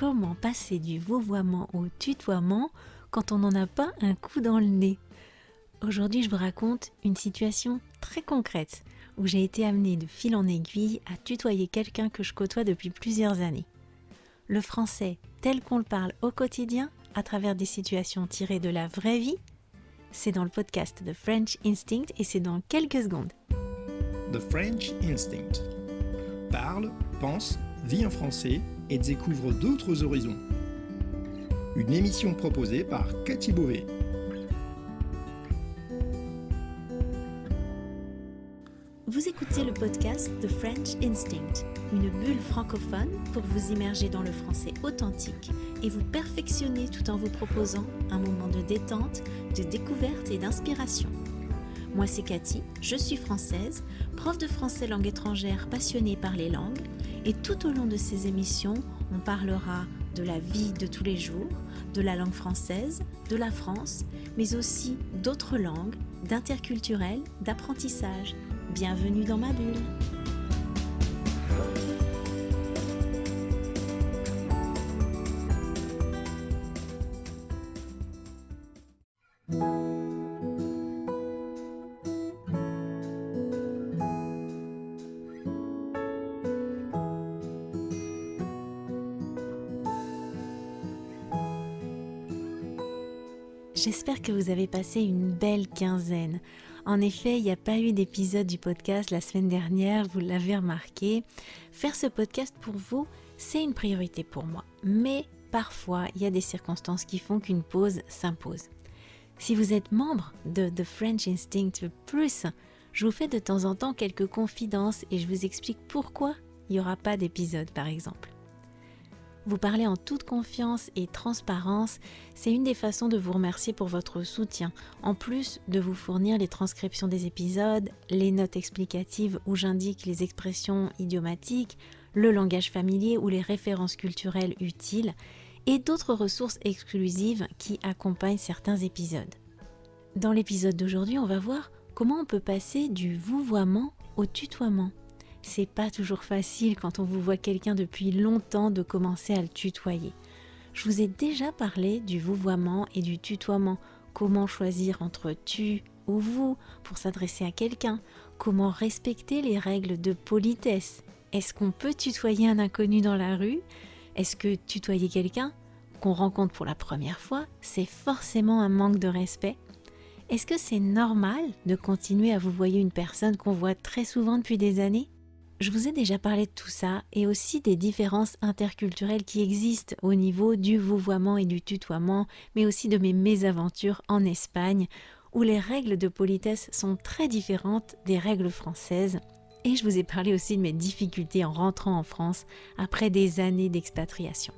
comment passer du vouvoiement au tutoiement quand on n'en a pas un coup dans le nez. Aujourd'hui, je vous raconte une situation très concrète où j'ai été amenée de fil en aiguille à tutoyer quelqu'un que je côtoie depuis plusieurs années. Le français tel qu'on le parle au quotidien, à travers des situations tirées de la vraie vie, c'est dans le podcast The French Instinct et c'est dans quelques secondes. The French Instinct. Parle, pense, vit en français et découvre d'autres horizons. Une émission proposée par Cathy Beauvais. Vous écoutez le podcast The French Instinct, une bulle francophone pour vous immerger dans le français authentique et vous perfectionner tout en vous proposant un moment de détente, de découverte et d'inspiration. Moi c'est Cathy, je suis française, prof de français langue étrangère passionnée par les langues et tout au long de ces émissions, on parlera de la vie de tous les jours, de la langue française, de la France, mais aussi d'autres langues, d'interculturel, d'apprentissage. Bienvenue dans ma bulle. J'espère que vous avez passé une belle quinzaine. En effet, il n'y a pas eu d'épisode du podcast la semaine dernière, vous l'avez remarqué. Faire ce podcast pour vous, c'est une priorité pour moi. Mais parfois, il y a des circonstances qui font qu'une pause s'impose. Si vous êtes membre de The French Instinct Plus, je vous fais de temps en temps quelques confidences et je vous explique pourquoi il n'y aura pas d'épisode par exemple. Vous parler en toute confiance et transparence, c'est une des façons de vous remercier pour votre soutien, en plus de vous fournir les transcriptions des épisodes, les notes explicatives où j'indique les expressions idiomatiques, le langage familier ou les références culturelles utiles, et d'autres ressources exclusives qui accompagnent certains épisodes. Dans l'épisode d'aujourd'hui, on va voir comment on peut passer du vouvoiement au tutoiement c'est pas toujours facile quand on vous voit quelqu'un depuis longtemps de commencer à le tutoyer. Je vous ai déjà parlé du vouvoiement et du tutoiement. Comment choisir entre tu ou vous pour s'adresser à quelqu'un? Comment respecter les règles de politesse? Est-ce qu'on peut tutoyer un inconnu dans la rue? Est-ce que tutoyer quelqu'un qu'on rencontre pour la première fois, c'est forcément un manque de respect? Est-ce que c'est normal de continuer à vous voir une personne qu'on voit très souvent depuis des années? Je vous ai déjà parlé de tout ça et aussi des différences interculturelles qui existent au niveau du vouvoiement et du tutoiement, mais aussi de mes mésaventures en Espagne, où les règles de politesse sont très différentes des règles françaises. Et je vous ai parlé aussi de mes difficultés en rentrant en France après des années d'expatriation.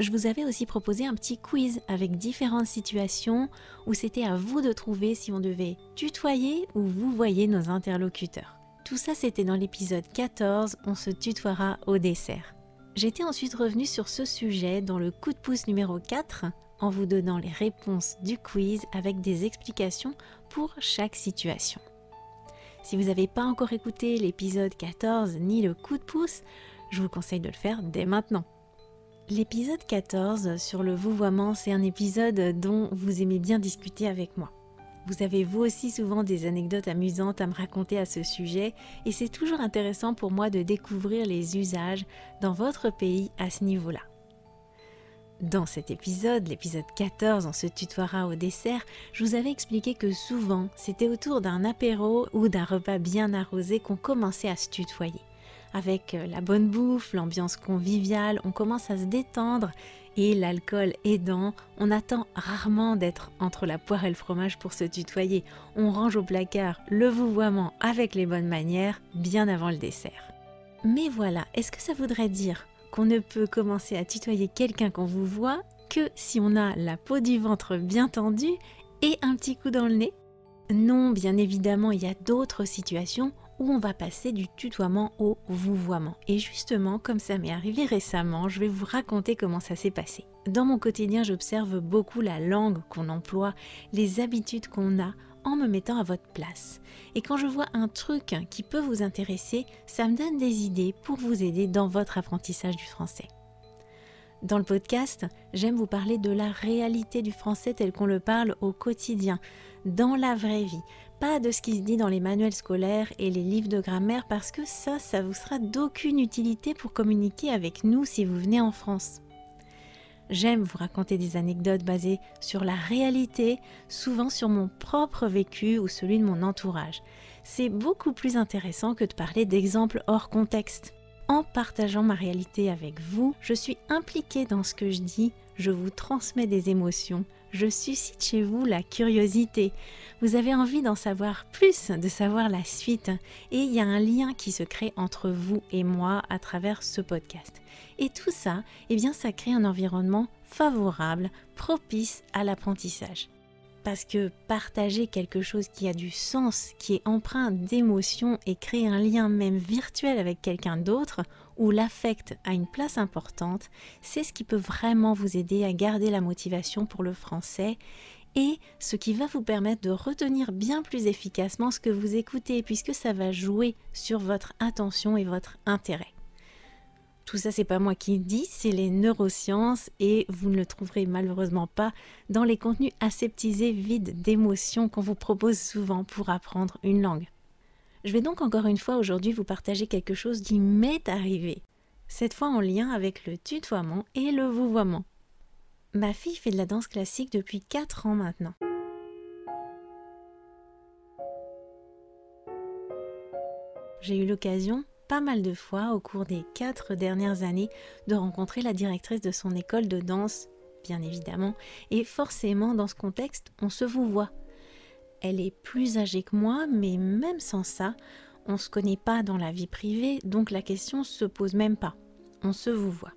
Je vous avais aussi proposé un petit quiz avec différentes situations où c'était à vous de trouver si on devait tutoyer ou vous nos interlocuteurs. Tout ça, c'était dans l'épisode 14, on se tutoiera au dessert. J'étais ensuite revenue sur ce sujet dans le coup de pouce numéro 4 en vous donnant les réponses du quiz avec des explications pour chaque situation. Si vous n'avez pas encore écouté l'épisode 14 ni le coup de pouce, je vous conseille de le faire dès maintenant. L'épisode 14 sur le vouvoiement, c'est un épisode dont vous aimez bien discuter avec moi. Vous avez vous aussi souvent des anecdotes amusantes à me raconter à ce sujet et c'est toujours intéressant pour moi de découvrir les usages dans votre pays à ce niveau-là. Dans cet épisode, l'épisode 14, on se tutoiera au dessert, je vous avais expliqué que souvent, c'était autour d'un apéro ou d'un repas bien arrosé qu'on commençait à se tutoyer. Avec euh, la bonne bouffe, l'ambiance conviviale, on commence à se détendre et l'alcool aidant, on attend rarement d'être entre la poire et le fromage pour se tutoyer. On range au placard le vouvoiement avec les bonnes manières bien avant le dessert. Mais voilà, est-ce que ça voudrait dire qu'on ne peut commencer à tutoyer quelqu'un qu'on vous voit que si on a la peau du ventre bien tendue et un petit coup dans le nez? Non, bien évidemment, il y a d'autres situations où on va passer du tutoiement au vouvoiement. Et justement, comme ça m'est arrivé récemment, je vais vous raconter comment ça s'est passé. Dans mon quotidien, j'observe beaucoup la langue qu'on emploie, les habitudes qu'on a en me mettant à votre place. Et quand je vois un truc qui peut vous intéresser, ça me donne des idées pour vous aider dans votre apprentissage du français. Dans le podcast, j'aime vous parler de la réalité du français tel qu'on le parle au quotidien, dans la vraie vie. Pas de ce qui se dit dans les manuels scolaires et les livres de grammaire parce que ça, ça vous sera d'aucune utilité pour communiquer avec nous si vous venez en France. J'aime vous raconter des anecdotes basées sur la réalité, souvent sur mon propre vécu ou celui de mon entourage. C'est beaucoup plus intéressant que de parler d'exemples hors contexte. En partageant ma réalité avec vous, je suis impliquée dans ce que je dis, je vous transmets des émotions, je suscite chez vous la curiosité. Vous avez envie d'en savoir plus, de savoir la suite. Et il y a un lien qui se crée entre vous et moi à travers ce podcast. Et tout ça, eh bien, ça crée un environnement favorable, propice à l'apprentissage parce que partager quelque chose qui a du sens, qui est empreint d'émotion et créer un lien même virtuel avec quelqu'un d'autre, où l'affect a une place importante, c'est ce qui peut vraiment vous aider à garder la motivation pour le français et ce qui va vous permettre de retenir bien plus efficacement ce que vous écoutez puisque ça va jouer sur votre attention et votre intérêt. Tout ça, c'est pas moi qui le dis, c'est les neurosciences et vous ne le trouverez malheureusement pas dans les contenus aseptisés vides d'émotions qu'on vous propose souvent pour apprendre une langue. Je vais donc encore une fois aujourd'hui vous partager quelque chose qui m'est arrivé, cette fois en lien avec le tutoiement et le vouvoiement. Ma fille fait de la danse classique depuis 4 ans maintenant. J'ai eu l'occasion pas mal de fois au cours des quatre dernières années de rencontrer la directrice de son école de danse, bien évidemment, et forcément dans ce contexte, on se vous voit. Elle est plus âgée que moi, mais même sans ça, on ne se connaît pas dans la vie privée, donc la question se pose même pas. On se vous voit.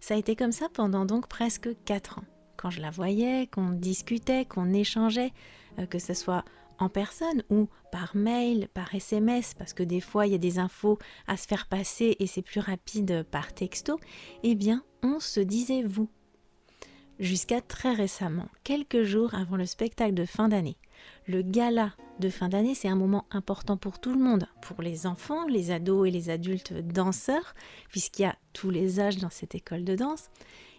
Ça a été comme ça pendant donc presque quatre ans. Quand je la voyais, qu'on discutait, qu'on échangeait, euh, que ce soit en personne ou par mail, par SMS, parce que des fois il y a des infos à se faire passer et c'est plus rapide par texto, eh bien on se disait vous. Jusqu'à très récemment, quelques jours avant le spectacle de fin d'année. Le gala de fin d'année, c'est un moment important pour tout le monde, pour les enfants, les ados et les adultes danseurs, puisqu'il y a tous les âges dans cette école de danse.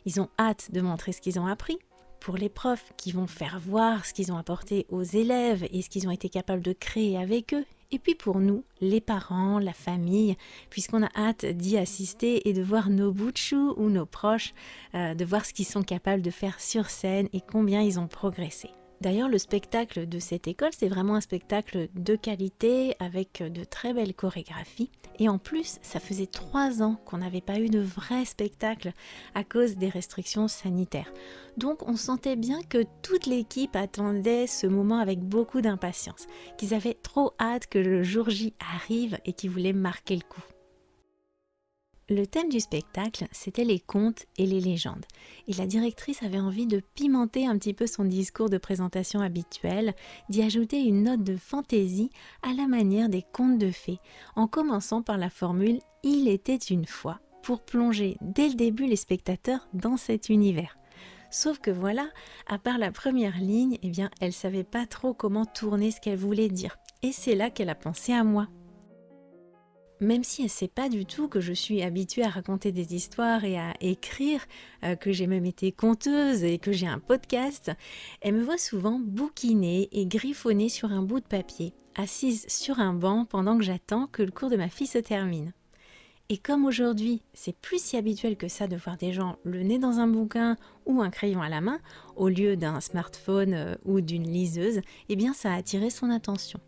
Ils ont hâte de montrer ce qu'ils ont appris, pour les profs qui vont faire voir ce qu'ils ont apporté aux élèves et ce qu'ils ont été capables de créer avec eux. Et puis pour nous, les parents, la famille, puisqu'on a hâte d'y assister et de voir nos bouts ou nos proches, euh, de voir ce qu'ils sont capables de faire sur scène et combien ils ont progressé. D'ailleurs, le spectacle de cette école, c'est vraiment un spectacle de qualité avec de très belles chorégraphies. Et en plus, ça faisait trois ans qu'on n'avait pas eu de vrai spectacle à cause des restrictions sanitaires. Donc on sentait bien que toute l'équipe attendait ce moment avec beaucoup d'impatience, qu'ils avaient trop hâte que le jour J arrive et qu'ils voulaient marquer le coup. Le thème du spectacle, c'était les contes et les légendes. Et la directrice avait envie de pimenter un petit peu son discours de présentation habituel, d'y ajouter une note de fantaisie à la manière des contes de fées, en commençant par la formule Il était une fois, pour plonger dès le début les spectateurs dans cet univers. Sauf que voilà, à part la première ligne, eh bien, elle savait pas trop comment tourner ce qu'elle voulait dire. Et c'est là qu'elle a pensé à moi même si elle ne sait pas du tout que je suis habituée à raconter des histoires et à écrire, euh, que j'ai même été conteuse et que j'ai un podcast, elle me voit souvent bouquiner et griffonner sur un bout de papier, assise sur un banc pendant que j'attends que le cours de ma fille se termine. Et comme aujourd'hui, c'est plus si habituel que ça de voir des gens le nez dans un bouquin ou un crayon à la main, au lieu d'un smartphone euh, ou d'une liseuse, eh bien ça a attiré son attention.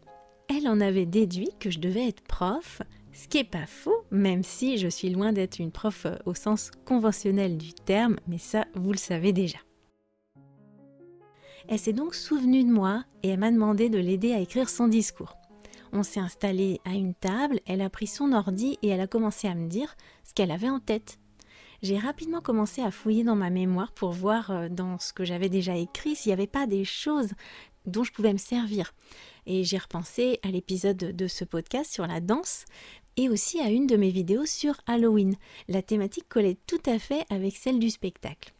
Elle en avait déduit que je devais être prof, ce qui n'est pas faux, même si je suis loin d'être une prof euh, au sens conventionnel du terme, mais ça, vous le savez déjà. Elle s'est donc souvenue de moi et elle m'a demandé de l'aider à écrire son discours. On s'est installé à une table, elle a pris son ordi et elle a commencé à me dire ce qu'elle avait en tête. J'ai rapidement commencé à fouiller dans ma mémoire pour voir euh, dans ce que j'avais déjà écrit s'il n'y avait pas des choses dont je pouvais me servir. Et j'ai repensé à l'épisode de ce podcast sur la danse, et aussi à une de mes vidéos sur Halloween. La thématique collait tout à fait avec celle du spectacle.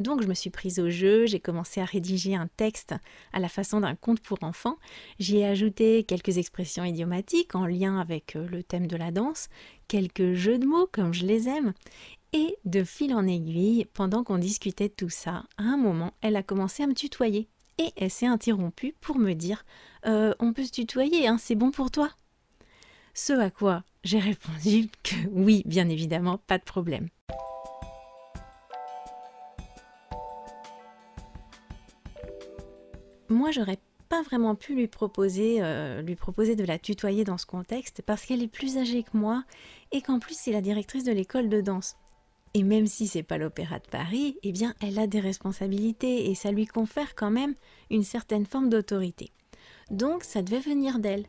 Donc je me suis prise au jeu, j'ai commencé à rédiger un texte à la façon d'un conte pour enfants. J'y ai ajouté quelques expressions idiomatiques en lien avec euh, le thème de la danse, quelques jeux de mots comme je les aime. Et de fil en aiguille, pendant qu'on discutait de tout ça, à un moment, elle a commencé à me tutoyer. Et elle s'est interrompue pour me dire euh, On peut se tutoyer, hein, c'est bon pour toi? Ce à quoi j'ai répondu que oui, bien évidemment, pas de problème. Moi, j'aurais pas vraiment pu lui proposer, euh, lui proposer de la tutoyer dans ce contexte parce qu'elle est plus âgée que moi et qu'en plus c'est la directrice de l'école de danse. Et même si c'est pas l'Opéra de Paris, eh bien elle a des responsabilités et ça lui confère quand même une certaine forme d'autorité. Donc ça devait venir d'elle.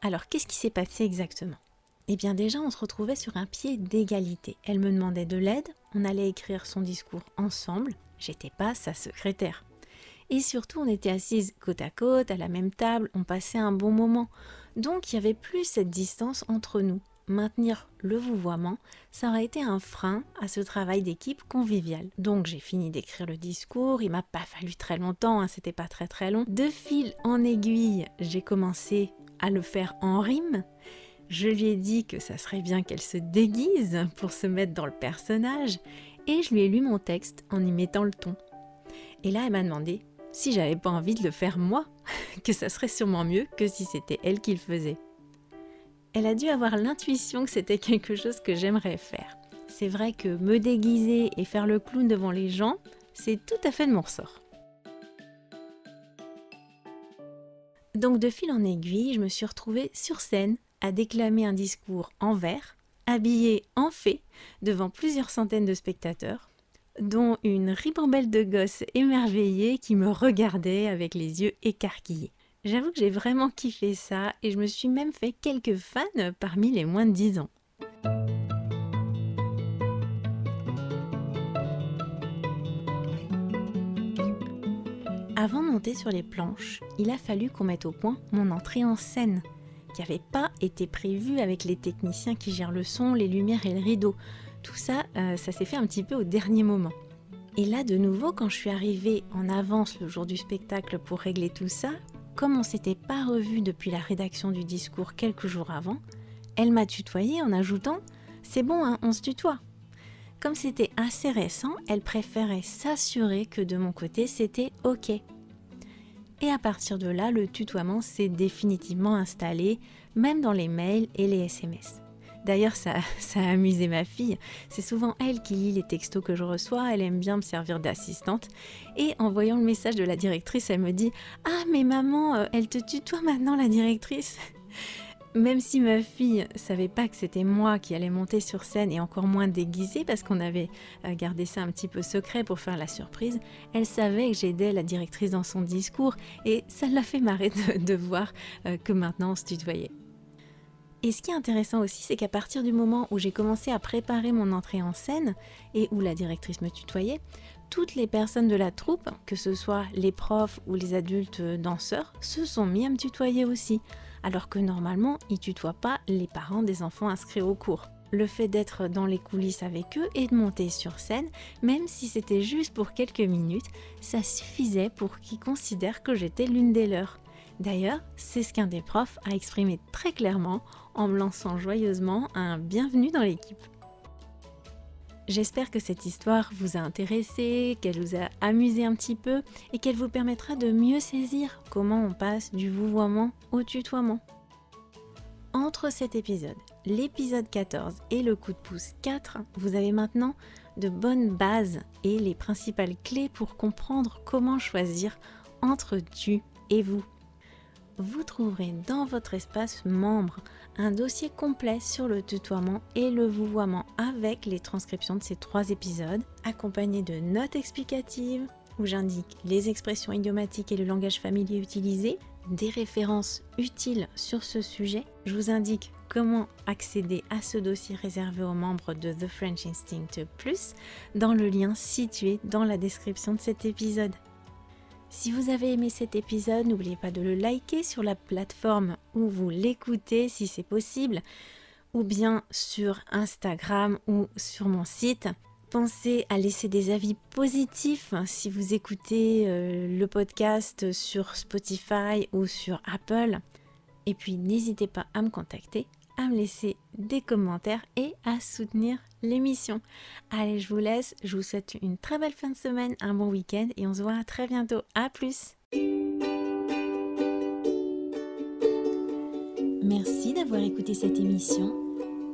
Alors qu'est-ce qui s'est passé exactement? Eh bien déjà on se retrouvait sur un pied d'égalité. Elle me demandait de l'aide, on allait écrire son discours ensemble, j'étais pas sa secrétaire. Et surtout on était assises côte à côte, à la même table, on passait un bon moment. Donc il y avait plus cette distance entre nous maintenir le vouvoiement, ça aurait été un frein à ce travail d'équipe convivial. Donc j'ai fini d'écrire le discours, il m'a pas fallu très longtemps, hein, c'était pas très très long. De fil en aiguille, j'ai commencé à le faire en rime. Je lui ai dit que ça serait bien qu'elle se déguise pour se mettre dans le personnage et je lui ai lu mon texte en y mettant le ton. Et là, elle m'a demandé si j'avais pas envie de le faire moi, que ça serait sûrement mieux que si c'était elle qui le faisait elle a dû avoir l'intuition que c'était quelque chose que j'aimerais faire. C'est vrai que me déguiser et faire le clown devant les gens, c'est tout à fait de mon ressort. Donc de fil en aiguille, je me suis retrouvée sur scène à déclamer un discours en vers, habillée en fée, devant plusieurs centaines de spectateurs, dont une ribambelle de gosses émerveillés qui me regardaient avec les yeux écarquillés. J'avoue que j'ai vraiment kiffé ça et je me suis même fait quelques fans parmi les moins de 10 ans. Avant de monter sur les planches, il a fallu qu'on mette au point mon entrée en scène, qui n'avait pas été prévue avec les techniciens qui gèrent le son, les lumières et le rideau. Tout ça, euh, ça s'est fait un petit peu au dernier moment. Et là, de nouveau, quand je suis arrivée en avance le jour du spectacle pour régler tout ça, comme on s'était pas revu depuis la rédaction du discours quelques jours avant, elle m'a tutoyé en ajoutant C'est bon, hein, on se tutoie. Comme c'était assez récent, elle préférait s'assurer que de mon côté c'était OK. Et à partir de là, le tutoiement s'est définitivement installé, même dans les mails et les SMS. D'ailleurs, ça, ça, a amusé ma fille. C'est souvent elle qui lit les textos que je reçois. Elle aime bien me servir d'assistante. Et en voyant le message de la directrice, elle me dit Ah, mais maman, euh, elle te tutoie maintenant, la directrice même si ma fille savait pas que c'était moi qui allais monter sur scène et encore moins déguisée parce qu'on avait euh, gardé ça un petit peu secret pour faire la surprise, elle savait que j'aidais la directrice dans son discours et ça l'a fait marrer de, voir euh, que maintenant on se tutoyait. Et ce qui est intéressant aussi, c'est qu'à partir du moment où j'ai commencé à préparer mon entrée en scène et où la directrice me tutoyait, toutes les personnes de la troupe, que ce soit les profs ou les adultes danseurs, se sont mis à me tutoyer aussi, alors que normalement, ils tutoient pas les parents des enfants inscrits au cours. Le fait d'être dans les coulisses avec eux et de monter sur scène, même si c'était juste pour quelques minutes, ça suffisait pour qu'ils considèrent que j'étais l'une des leurs. D'ailleurs, c'est ce qu'un des profs a exprimé très clairement en me lançant joyeusement un bienvenue dans l'équipe. J'espère que cette histoire vous a intéressé, qu'elle vous a amusé un petit peu et qu'elle vous permettra de mieux saisir comment on passe du vouvoiement au tutoiement. Entre cet épisode, l'épisode 14 et le coup de pouce 4, vous avez maintenant de bonnes bases et les principales clés pour comprendre comment choisir entre tu et vous vous trouverez dans votre espace membre un dossier complet sur le tutoiement et le vouvoiement avec les transcriptions de ces trois épisodes, accompagné de notes explicatives où j'indique les expressions idiomatiques et le langage familier utilisé, des références utiles sur ce sujet. Je vous indique comment accéder à ce dossier réservé aux membres de The French Instinct Plus dans le lien situé dans la description de cet épisode. Si vous avez aimé cet épisode, n'oubliez pas de le liker sur la plateforme où vous l'écoutez si c'est possible, ou bien sur Instagram ou sur mon site. Pensez à laisser des avis positifs si vous écoutez euh, le podcast sur Spotify ou sur Apple. Et puis n'hésitez pas à me contacter, à me laisser des commentaires et à soutenir l'émission. Allez, je vous laisse. Je vous souhaite une très belle fin de semaine, un bon week-end et on se voit très bientôt. À plus. Merci d'avoir écouté cette émission.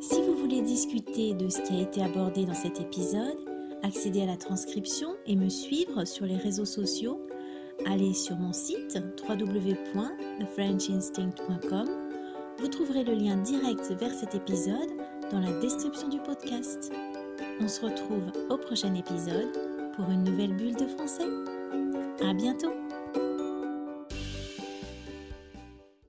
Si vous voulez discuter de ce qui a été abordé dans cet épisode, accéder à la transcription et me suivre sur les réseaux sociaux, allez sur mon site www.thefrenchinstinct.com. Vous trouverez le lien direct vers cet épisode dans la description du podcast. On se retrouve au prochain épisode pour une nouvelle bulle de français. À bientôt!